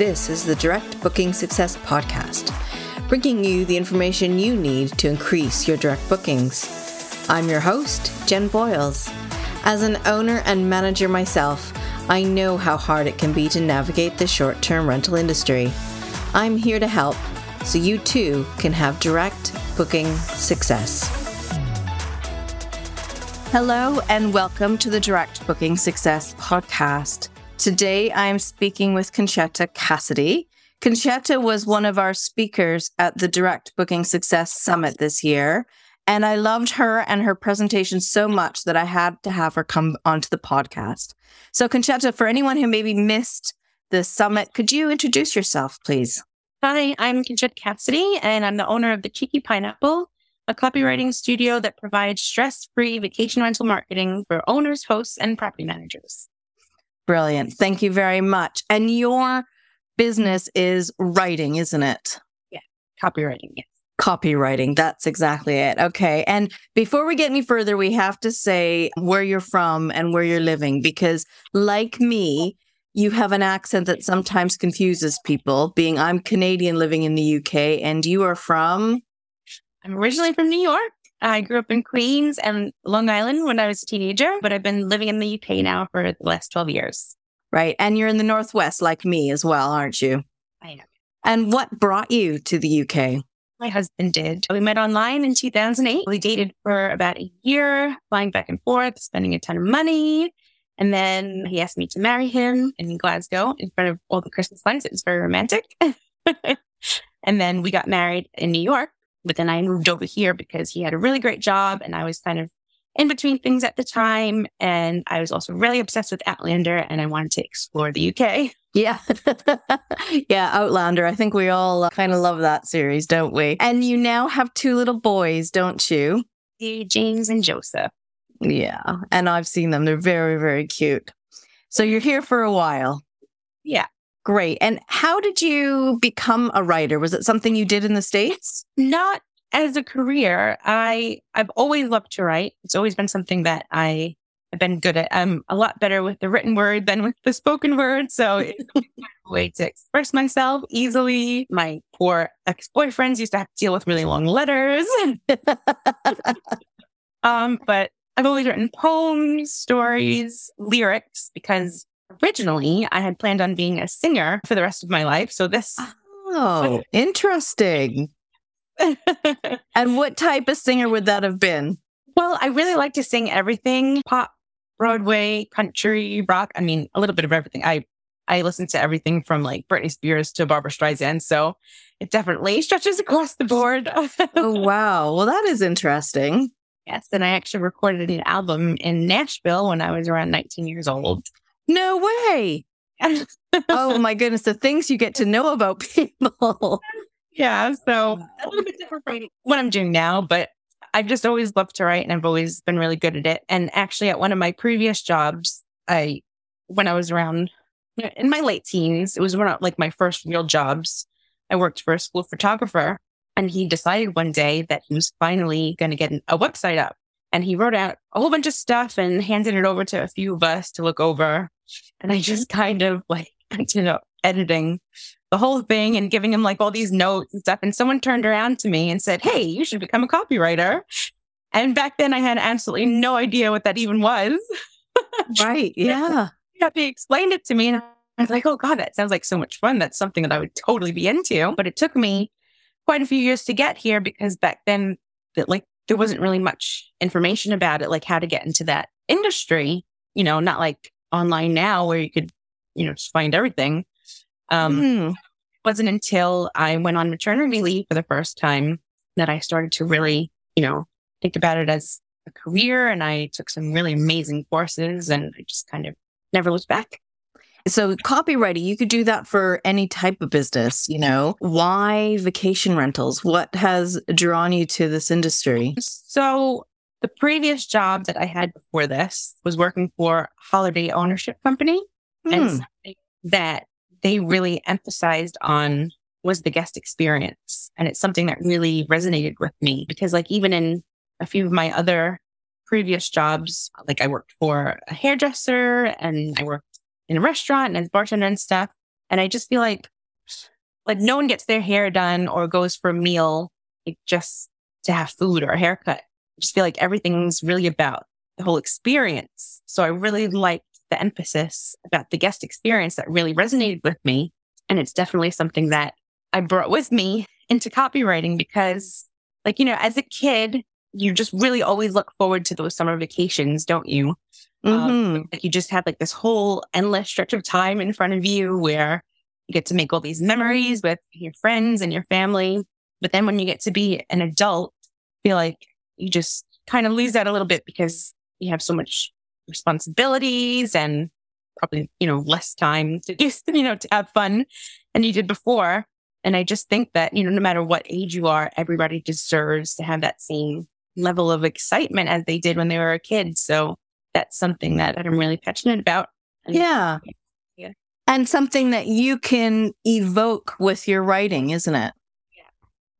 This is the Direct Booking Success Podcast, bringing you the information you need to increase your direct bookings. I'm your host, Jenn Boyles. As an owner and manager myself, I know how hard it can be to navigate the short term rental industry. I'm here to help so you too can have direct booking success. Hello, and welcome to the Direct Booking Success Podcast. Today, I'm speaking with Concetta Cassidy. Concetta was one of our speakers at the Direct Booking Success Summit this year. And I loved her and her presentation so much that I had to have her come onto the podcast. So, Concetta, for anyone who maybe missed the summit, could you introduce yourself, please? Hi, I'm Concetta Cassidy, and I'm the owner of the Cheeky Pineapple, a copywriting studio that provides stress free vacation rental marketing for owners, hosts, and property managers. Brilliant. Thank you very much. And your business is writing, isn't it? Yeah, copywriting. Yes. Copywriting. That's exactly it. Okay. And before we get any further, we have to say where you're from and where you're living because, like me, you have an accent that sometimes confuses people, being I'm Canadian living in the UK and you are from? I'm originally from New York. I grew up in Queens and Long Island when I was a teenager, but I've been living in the UK now for the last 12 years. Right. And you're in the Northwest like me as well, aren't you? I am. And what brought you to the UK? My husband did. We met online in 2008. We dated for about a year, flying back and forth, spending a ton of money. And then he asked me to marry him in Glasgow in front of all the Christmas lights. It was very romantic. and then we got married in New York but then I moved over here because he had a really great job and I was kind of in between things at the time. And I was also really obsessed with Outlander and I wanted to explore the UK. Yeah. yeah, Outlander. I think we all uh, kind of love that series, don't we? And you now have two little boys, don't you? James and Joseph. Yeah. And I've seen them. They're very, very cute. So you're here for a while. Yeah. Great. And how did you become a writer? Was it something you did in the States? Not as a career. I I've always loved to write. It's always been something that I have been good at. I'm a lot better with the written word than with the spoken word. So it's a way to express myself easily. My poor ex-boyfriends used to have to deal with really long letters. um, but I've always written poems, stories, lyrics because originally I had planned on being a singer for the rest of my life. So this. Oh, interesting. and what type of singer would that have been? Well, I really like to sing everything pop, Broadway, country, rock. I mean, a little bit of everything. I I listen to everything from like Britney Spears to Barbra Streisand. So it definitely stretches across the board. oh, wow. Well, that is interesting. Yes. And I actually recorded an album in Nashville when I was around 19 years old. No way. oh my goodness, the things you get to know about people. Yeah, so uh, a little bit different from what I'm doing now, but I've just always loved to write and I've always been really good at it. And actually, at one of my previous jobs, I, when I was around in my late teens, it was one of like my first real jobs. I worked for a school photographer and he decided one day that he was finally going to get a website up. And he wrote out a whole bunch of stuff and handed it over to a few of us to look over. And I just kind of like, you know, editing the whole thing and giving him like all these notes and stuff. And someone turned around to me and said, Hey, you should become a copywriter. And back then I had absolutely no idea what that even was. right. Yeah. yeah. They explained it to me and I was like, oh God, that sounds like so much fun. That's something that I would totally be into. But it took me quite a few years to get here because back then, that like there wasn't really much information about it, like how to get into that industry. You know, not like online now where you could, you know, just find everything. Um, mm. wasn't until I went on maternity leave for the first time that I started to really, you know, think about it as a career. And I took some really amazing courses and I just kind of never looked back. So, copywriting, you could do that for any type of business, you know. Why vacation rentals? What has drawn you to this industry? So, the previous job that I had before this was working for a holiday ownership company. Hmm. And something that they really emphasized on was the guest experience. And it's something that really resonated with me because, like, even in a few of my other previous jobs, like I worked for a hairdresser and I worked in a restaurant and as bartender and stuff. And I just feel like, like no one gets their hair done or goes for a meal like just to have food or a haircut. Just feel like everything's really about the whole experience. So I really liked the emphasis about the guest experience that really resonated with me. And it's definitely something that I brought with me into copywriting because like, you know, as a kid, you just really always look forward to those summer vacations, don't you? Um, mm-hmm. Um, you just have like this whole endless stretch of time in front of you where you get to make all these memories with your friends and your family. But then when you get to be an adult, I feel like you just kind of lose that a little bit because you have so much responsibilities and probably, you know, less time to just, you know, to have fun than you did before. And I just think that, you know, no matter what age you are, everybody deserves to have that same level of excitement as they did when they were a kid. So that's something that I'm really passionate about. And yeah. Yeah. And something that you can evoke with your writing, isn't it? Yeah.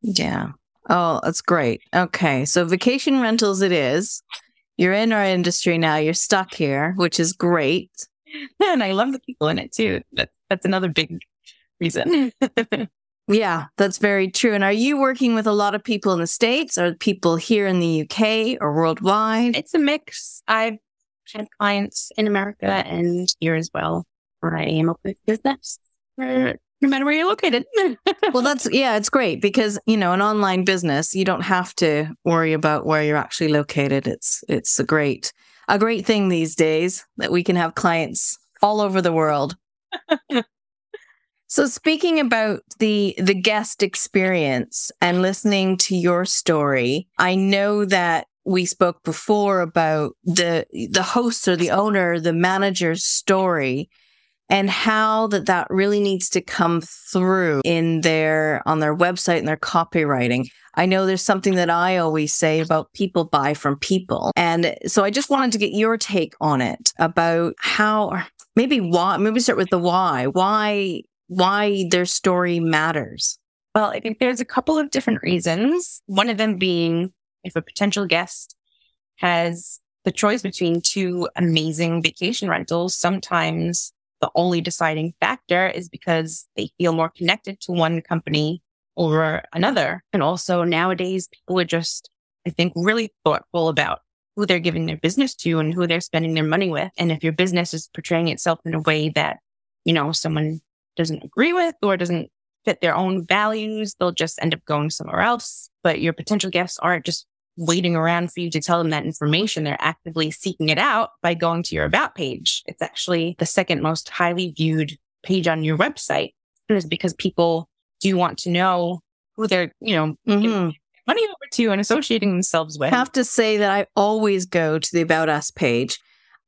Yeah. Oh, that's great. Okay. So vacation rentals it is. You're in our industry now. You're stuck here, which is great. And I love the people in it too. That's another big reason. Yeah, that's very true. And are you working with a lot of people in the States or people here in the UK or worldwide? It's a mix. I've had clients in America and here as well, where I am open business no matter where you're located. well, that's, yeah, it's great because, you know, an online business, you don't have to worry about where you're actually located. It's, it's a great, a great thing these days that we can have clients all over the world. So speaking about the the guest experience and listening to your story, I know that we spoke before about the the host or the owner, the manager's story and how that that really needs to come through in their on their website and their copywriting. I know there's something that I always say about people buy from people. And so I just wanted to get your take on it about how maybe why maybe start with the why. Why why their story matters? Well, I think there's a couple of different reasons. One of them being if a potential guest has the choice between two amazing vacation rentals, sometimes the only deciding factor is because they feel more connected to one company over another. And also nowadays, people are just, I think, really thoughtful about who they're giving their business to and who they're spending their money with. And if your business is portraying itself in a way that, you know, someone doesn't agree with or doesn't fit their own values, they'll just end up going somewhere else. But your potential guests aren't just waiting around for you to tell them that information. They're actively seeking it out by going to your about page. It's actually the second most highly viewed page on your website. And it's because people do want to know who they're, you know, mm-hmm. money over to and associating themselves with. I have to say that I always go to the about us page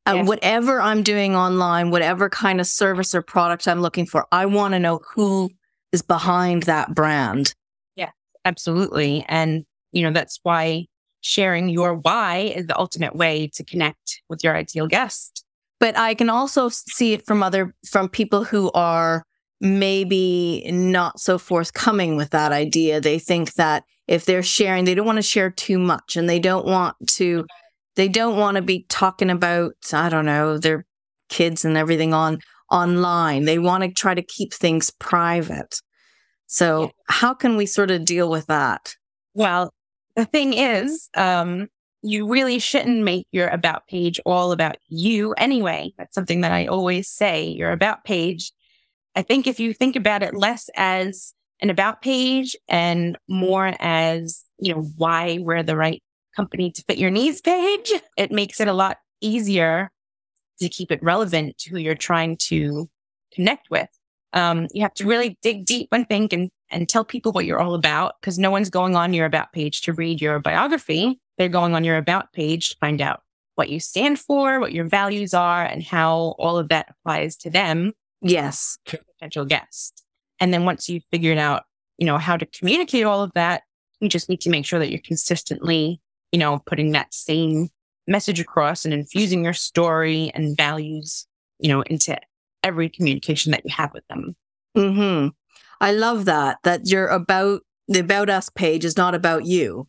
uh, yes. whatever I'm doing online, whatever kind of service or product I'm looking for, I want to know who is behind that brand. Yeah, absolutely. And, you know, that's why sharing your why is the ultimate way to connect with your ideal guest. But I can also see it from other, from people who are maybe not so forthcoming with that idea. They think that if they're sharing, they don't want to share too much and they don't want to they don't want to be talking about, I don't know, their kids and everything on online. They want to try to keep things private. So, yeah. how can we sort of deal with that? Well, the thing is, um, you really shouldn't make your about page all about you anyway. That's something that I always say. Your about page I think if you think about it less as an about page and more as, you know, why we're the right company to fit your needs page, it makes it a lot easier to keep it relevant to who you're trying to connect with. Um, you have to really dig deep and think and, and tell people what you're all about because no one's going on your about page to read your biography. They're going on your about page to find out what you stand for, what your values are, and how all of that applies to them. Yes. Potential guest. And then once you've figured out, you know, how to communicate all of that, you just need to make sure that you're consistently, you know, putting that same message across and infusing your story and values, you know, into every communication that you have with them. Hmm. I love that. That you're about the about us page is not about you.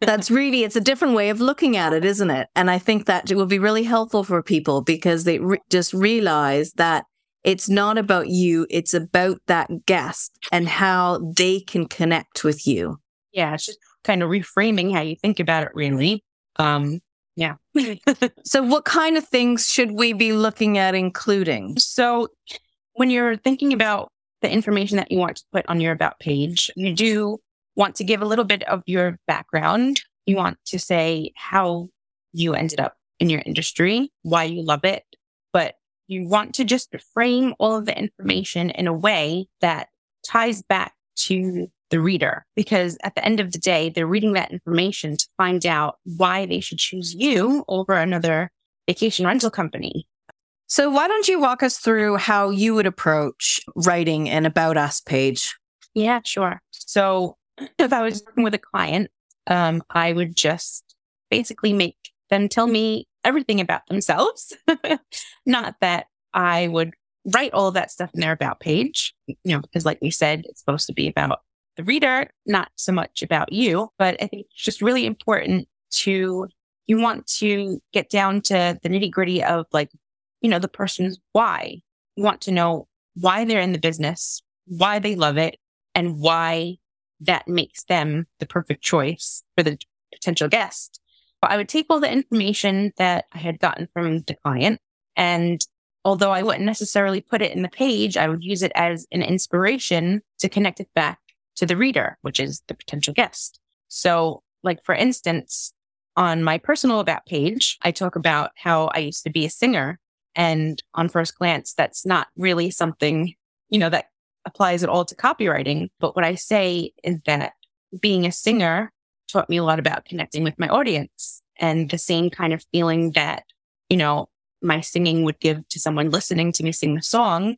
That's really it's a different way of looking at it, isn't it? And I think that it will be really helpful for people because they re- just realize that it's not about you; it's about that guest and how they can connect with you. Yeah, it's just kind of reframing how you think about it, really. Um, yeah. so, what kind of things should we be looking at including? So, when you're thinking about the information that you want to put on your about page, you do want to give a little bit of your background. You want to say how you ended up in your industry, why you love it, but you want to just frame all of the information in a way that ties back to the reader because at the end of the day, they're reading that information to find out why they should choose you over another vacation rental company. So why don't you walk us through how you would approach writing an about us page? Yeah, sure. So if I was working with a client, um, I would just basically make them tell me everything about themselves. Not that I would write all of that stuff in their about page, you know, because like we said, it's supposed to be about the reader, not so much about you. But I think it's just really important to, you want to get down to the nitty gritty of like, you know, the person's why. You want to know why they're in the business, why they love it, and why that makes them the perfect choice for the potential guest. But I would take all the information that I had gotten from the client and although I wouldn't necessarily put it in the page, I would use it as an inspiration to connect it back to the reader, which is the potential guest. So like, for instance, on my personal about page, I talk about how I used to be a singer. And on first glance, that's not really something, you know, that applies at all to copywriting. But what I say is that being a singer taught me a lot about connecting with my audience and the same kind of feeling that, you know, my singing would give to someone listening to me sing the song.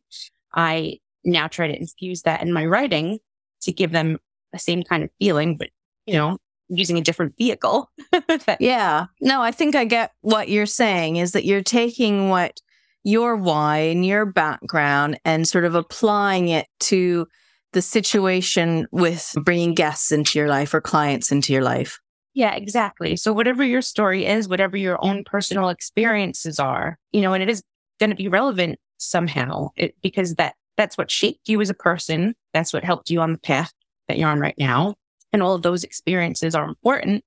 I now try to infuse that in my writing to give them the same kind of feeling, but you know, using a different vehicle. yeah. No, I think I get what you're saying is that you're taking what your why and your background and sort of applying it to the situation with bringing guests into your life or clients into your life. Yeah, exactly. So whatever your story is, whatever your own personal experiences are, you know, and it is going to be relevant somehow it, because that that's what shaped you as a person. That's what helped you on the path that you're on right now. And all of those experiences are important,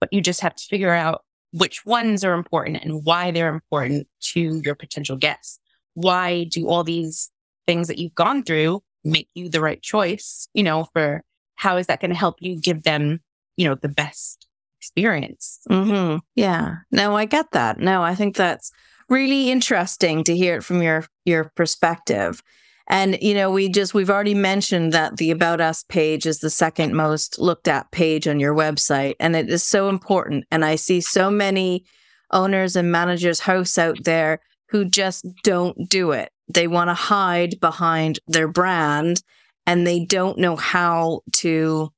but you just have to figure out which ones are important and why they're important to your potential guests. Why do all these things that you've gone through make you the right choice? You know, for how is that going to help you give them, you know, the best experience? Mm-hmm. Yeah. No, I get that. No, I think that's really interesting to hear it from your your perspective. And, you know, we just, we've already mentioned that the About Us page is the second most looked at page on your website. And it is so important. And I see so many owners and managers, hosts out there who just don't do it. They want to hide behind their brand and they don't know how to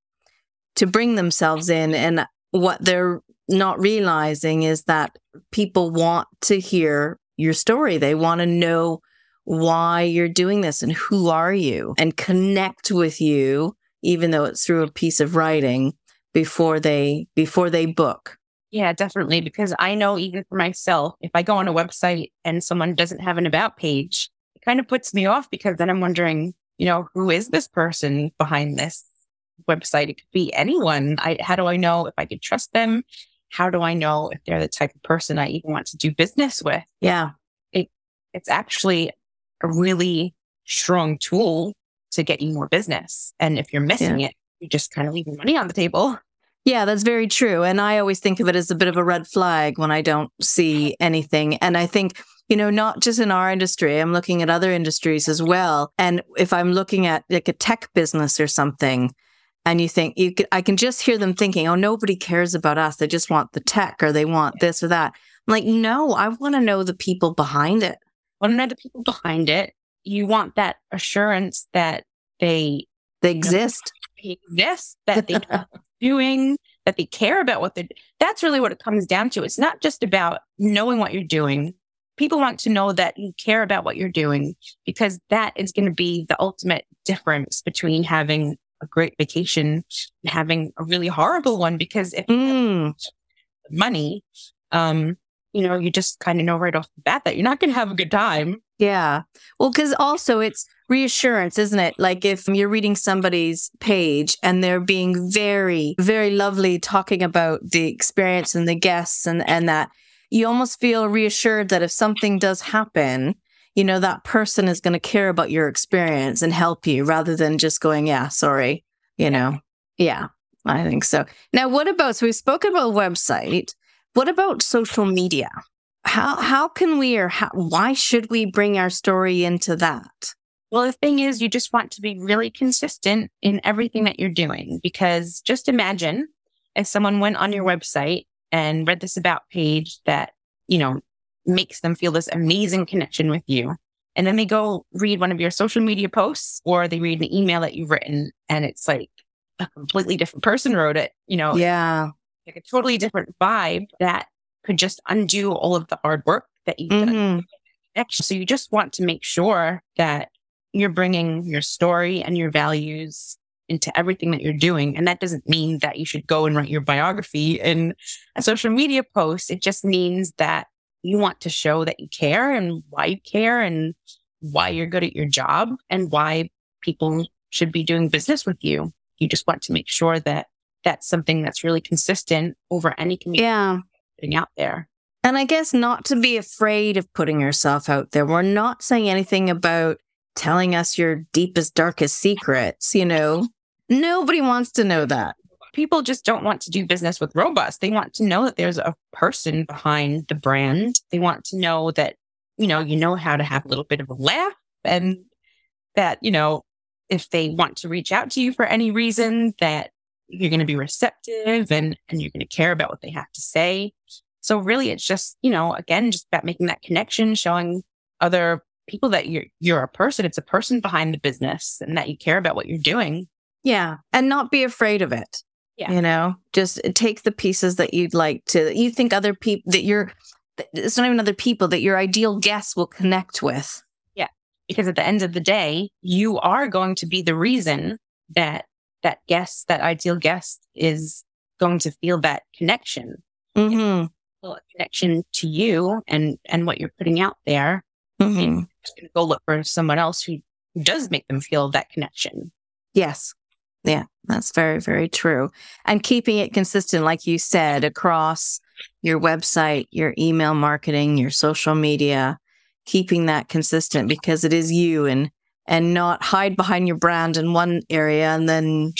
to bring themselves in and what they're not realizing is that people want to hear your story. They want to know why you're doing this and who are you and connect with you even though it's through a piece of writing before they before they book. Yeah definitely because i know even for myself if i go on a website and someone doesn't have an about page it kind of puts me off because then i'm wondering you know who is this person behind this website? It could be anyone. I, how do i know if i could trust them? How do i know if they're the type of person i even want to do business with? Yeah. It, it's actually a really strong tool to get you more business. And if you're missing yeah. it, you're just kind of leaving money on the table. Yeah, that's very true. And I always think of it as a bit of a red flag when I don't see anything. And I think, you know, not just in our industry, I'm looking at other industries as well. And if I'm looking at like a tech business or something, and you think you could, I can just hear them thinking, oh, nobody cares about us. They just want the tech or they want this or that. I'm like, no, I want to know the people behind it. Want to know the people behind it. You want that assurance that they they exist. You know, they exist, that they are doing, that they care about what they're that's really what it comes down to. It's not just about knowing what you're doing. People want to know that you care about what you're doing because that is going to be the ultimate difference between having a great vacation and having a really horrible one because if mm. money, um, you know, you just kind of know right off the bat that you're not going to have a good time. Yeah. Well, because also it's reassurance, isn't it? Like if you're reading somebody's page and they're being very, very lovely talking about the experience and the guests and, and that, you almost feel reassured that if something does happen, you know, that person is going to care about your experience and help you rather than just going, yeah, sorry, you know. Yeah, I think so. Now, what about, so we've spoken about website. What about social media? How, how can we or how, why should we bring our story into that? Well, the thing is, you just want to be really consistent in everything that you're doing because just imagine if someone went on your website and read this about page that, you know, makes them feel this amazing connection with you. And then they go read one of your social media posts or they read an email that you've written and it's like a completely different person wrote it, you know? Yeah. Like a totally different vibe that could just undo all of the hard work that you've mm-hmm. done. So you just want to make sure that you're bringing your story and your values into everything that you're doing. And that doesn't mean that you should go and write your biography in a social media post. It just means that you want to show that you care and why you care and why you're good at your job and why people should be doing business with you. You just want to make sure that that's something that's really consistent over any community yeah. out there. And I guess not to be afraid of putting yourself out there. We're not saying anything about telling us your deepest, darkest secrets, you know. Nobody wants to know that people just don't want to do business with robots. They want to know that there's a person behind the brand. They want to know that, you know, you know how to have a little bit of a laugh and that, you know, if they want to reach out to you for any reason, that you're going to be receptive and, and you're going to care about what they have to say. So really it's just, you know, again, just about making that connection, showing other people that you're, you're a person. It's a person behind the business and that you care about what you're doing. Yeah. And not be afraid of it. Yeah. You know, just take the pieces that you'd like to, you think other people that you're, it's not even other people that your ideal guests will connect with. Yeah. Because at the end of the day, you are going to be the reason that that guest, that ideal guest is going to feel that connection. Mm-hmm. Feel a connection to you and, and what you're putting out there. Mm-hmm. Just going to go look for someone else who does make them feel that connection. Yes. Yeah, that's very, very true. And keeping it consistent, like you said, across your website, your email marketing, your social media, keeping that consistent because it is you and and not hide behind your brand in one area and then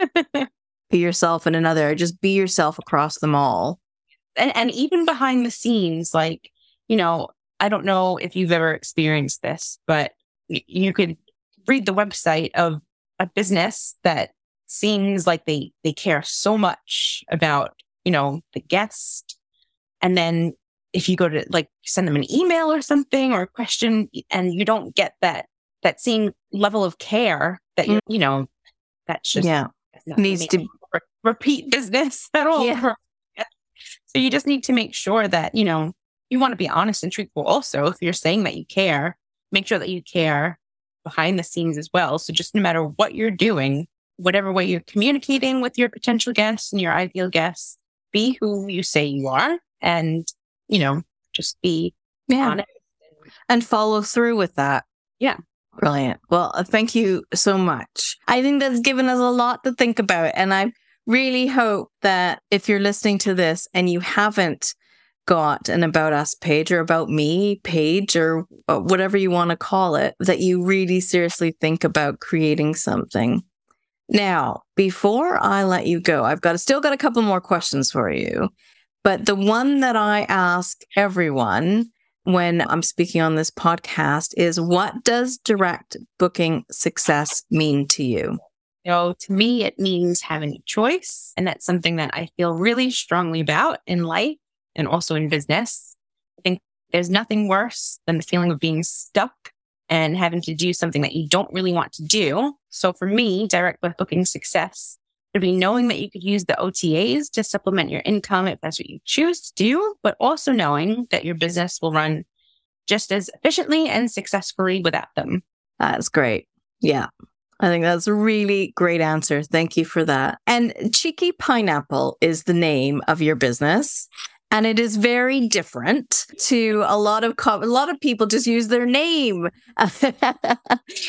be yourself in another. Just be yourself across them all. And and even behind the scenes, like, you know, I don't know if you've ever experienced this, but you could read the website of a business that seems like they they care so much about you know the guest and then if you go to like send them an email or something or a question and you don't get that that same level of care that you you know that's just yeah needs to re- repeat business at all yeah. so you just need to make sure that you know you want to be honest and truthful also if you're saying that you care make sure that you care behind the scenes as well. So just no matter what you're doing, whatever way you're communicating with your potential guests and your ideal guests, be who you say you are and, you know, just be yeah. honest. And follow through with that. Yeah. Brilliant. Well, uh, thank you so much. I think that's given us a lot to think about. And I really hope that if you're listening to this and you haven't got an about us page or about me page or uh, whatever you want to call it, that you really seriously think about creating something. Now, before I let you go, I've got still got a couple more questions for you. But the one that I ask everyone when I'm speaking on this podcast is what does direct booking success mean to you? You know, to me, it means having a choice. And that's something that I feel really strongly about in life and also in business. I think there's nothing worse than the feeling of being stuck and having to do something that you don't really want to do. So for me, direct booking success would be knowing that you could use the OTAs to supplement your income if that's what you choose to do, but also knowing that your business will run just as efficiently and successfully without them. That's great. Yeah. I think that's a really great answer. Thank you for that. And Cheeky Pineapple is the name of your business and it is very different to a lot of co- a lot of people just use their name.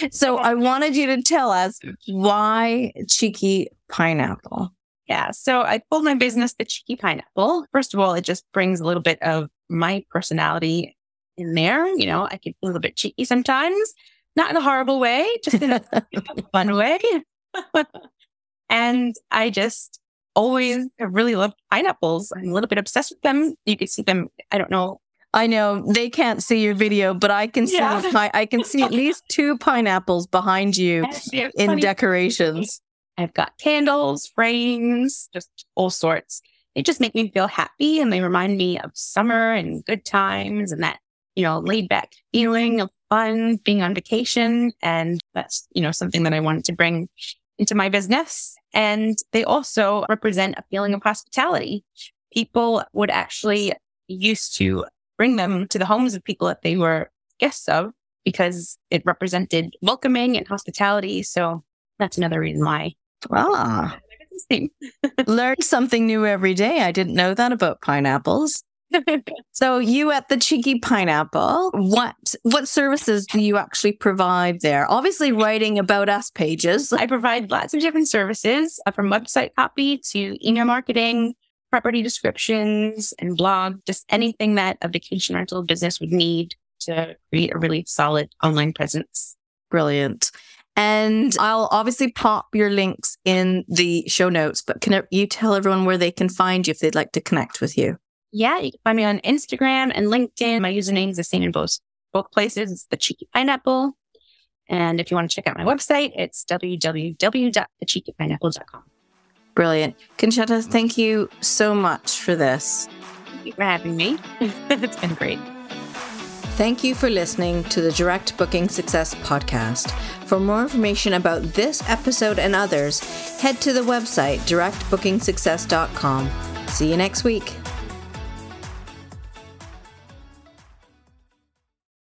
so I wanted you to tell us why cheeky pineapple. Yeah, so I called my business the Cheeky Pineapple. First of all, it just brings a little bit of my personality in there. You know, I can be a little bit cheeky sometimes, not in a horrible way, just in a fun way. and I just always have really loved pineapples. I'm a little bit obsessed with them. You can see them. I don't know. I know they can't see your video, but I can see yeah. my, I can see at least two pineapples behind you in funny. decorations. I've got candles, frames, just all sorts. They just make me feel happy and they remind me of summer and good times and that, you know, laid back feeling of fun being on vacation. And that's, you know, something that I wanted to bring into my business. And they also represent a feeling of hospitality. People would actually used to bring them to the homes of people that they were guests of because it represented welcoming and hospitality. So that's another reason why. Ah. Learn something new every day. I didn't know that about pineapples. so you at the cheeky pineapple what what services do you actually provide there? Obviously writing about us pages. I provide lots of different services uh, from website copy to email marketing property descriptions and blog just anything that a vacation rental business would need to create a really solid online presence. Brilliant. And I'll obviously pop your links in the show notes, but can you tell everyone where they can find you if they'd like to connect with you? Yeah, you can find me on Instagram and LinkedIn. My username is the same in both both places. It's the Cheeky Pineapple. And if you want to check out my website, it's www.thecheekypineapple.com. Brilliant. Concetta, mm-hmm. thank you so much for this. Thank you for having me. it's been great. Thank you for listening to the Direct Booking Success podcast. For more information about this episode and others, head to the website directbookingsuccess.com. See you next week.